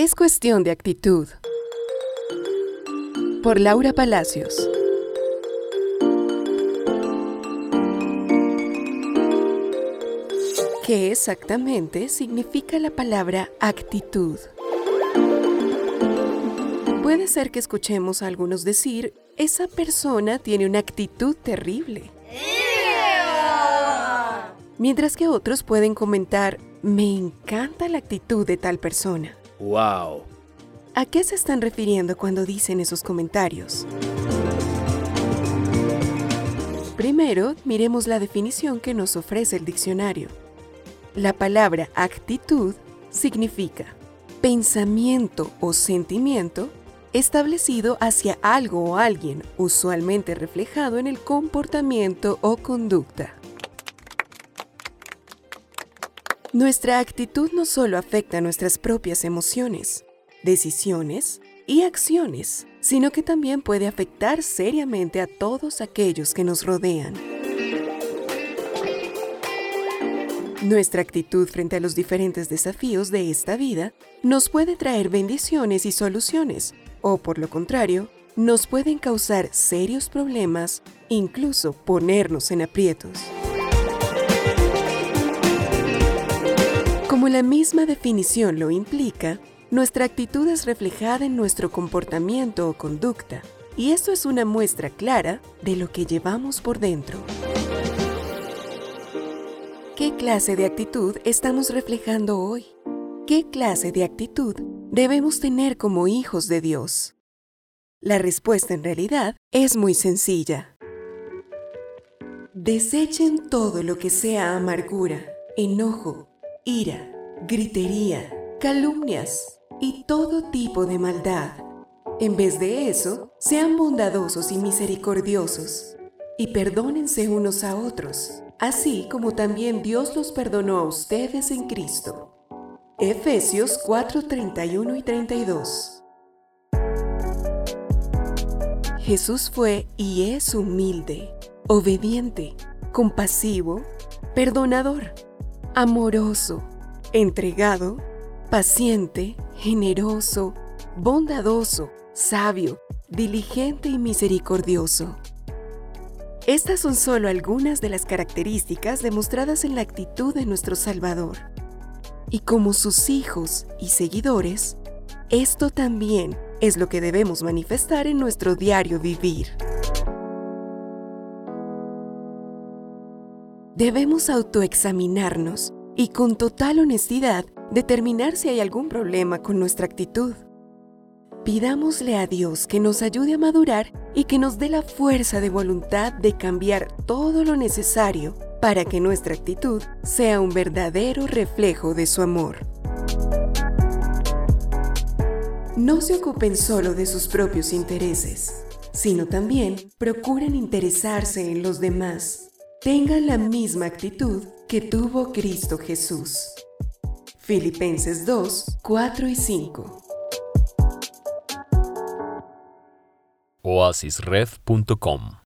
Es cuestión de actitud. Por Laura Palacios. ¿Qué exactamente significa la palabra actitud? Puede ser que escuchemos a algunos decir, esa persona tiene una actitud terrible. Mientras que otros pueden comentar, me encanta la actitud de tal persona. ¡Wow! ¿A qué se están refiriendo cuando dicen esos comentarios? Primero, miremos la definición que nos ofrece el diccionario. La palabra actitud significa pensamiento o sentimiento establecido hacia algo o alguien, usualmente reflejado en el comportamiento o conducta. Nuestra actitud no solo afecta nuestras propias emociones, decisiones y acciones, sino que también puede afectar seriamente a todos aquellos que nos rodean. Nuestra actitud frente a los diferentes desafíos de esta vida nos puede traer bendiciones y soluciones, o por lo contrario, nos pueden causar serios problemas, incluso ponernos en aprietos. Como la misma definición lo implica, nuestra actitud es reflejada en nuestro comportamiento o conducta, y esto es una muestra clara de lo que llevamos por dentro. ¿Qué clase de actitud estamos reflejando hoy? ¿Qué clase de actitud debemos tener como hijos de Dios? La respuesta en realidad es muy sencilla. Desechen todo lo que sea amargura, enojo, ira, gritería, calumnias y todo tipo de maldad. En vez de eso, sean bondadosos y misericordiosos, y perdónense unos a otros, así como también Dios los perdonó a ustedes en Cristo. Efesios 4, 31 y 32. Jesús fue y es humilde, obediente, compasivo, perdonador amoroso, entregado, paciente, generoso, bondadoso, sabio, diligente y misericordioso. Estas son solo algunas de las características demostradas en la actitud de nuestro Salvador. Y como sus hijos y seguidores, esto también es lo que debemos manifestar en nuestro diario vivir. Debemos autoexaminarnos y con total honestidad determinar si hay algún problema con nuestra actitud. Pidámosle a Dios que nos ayude a madurar y que nos dé la fuerza de voluntad de cambiar todo lo necesario para que nuestra actitud sea un verdadero reflejo de su amor. No se ocupen solo de sus propios intereses, sino también procuren interesarse en los demás tengan la misma actitud que tuvo Cristo Jesús. Filipenses 2, 4 y 5. Oasisred.com